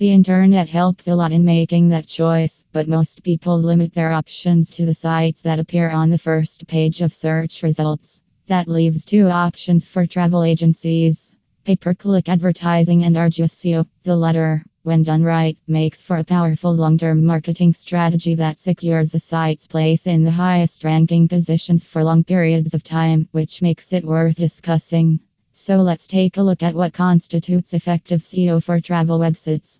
The internet helps a lot in making that choice, but most people limit their options to the sites that appear on the first page of search results. That leaves two options for travel agencies pay per click advertising and arduous The latter, when done right, makes for a powerful long term marketing strategy that secures a site's place in the highest ranking positions for long periods of time, which makes it worth discussing. So let's take a look at what constitutes effective SEO for travel websites.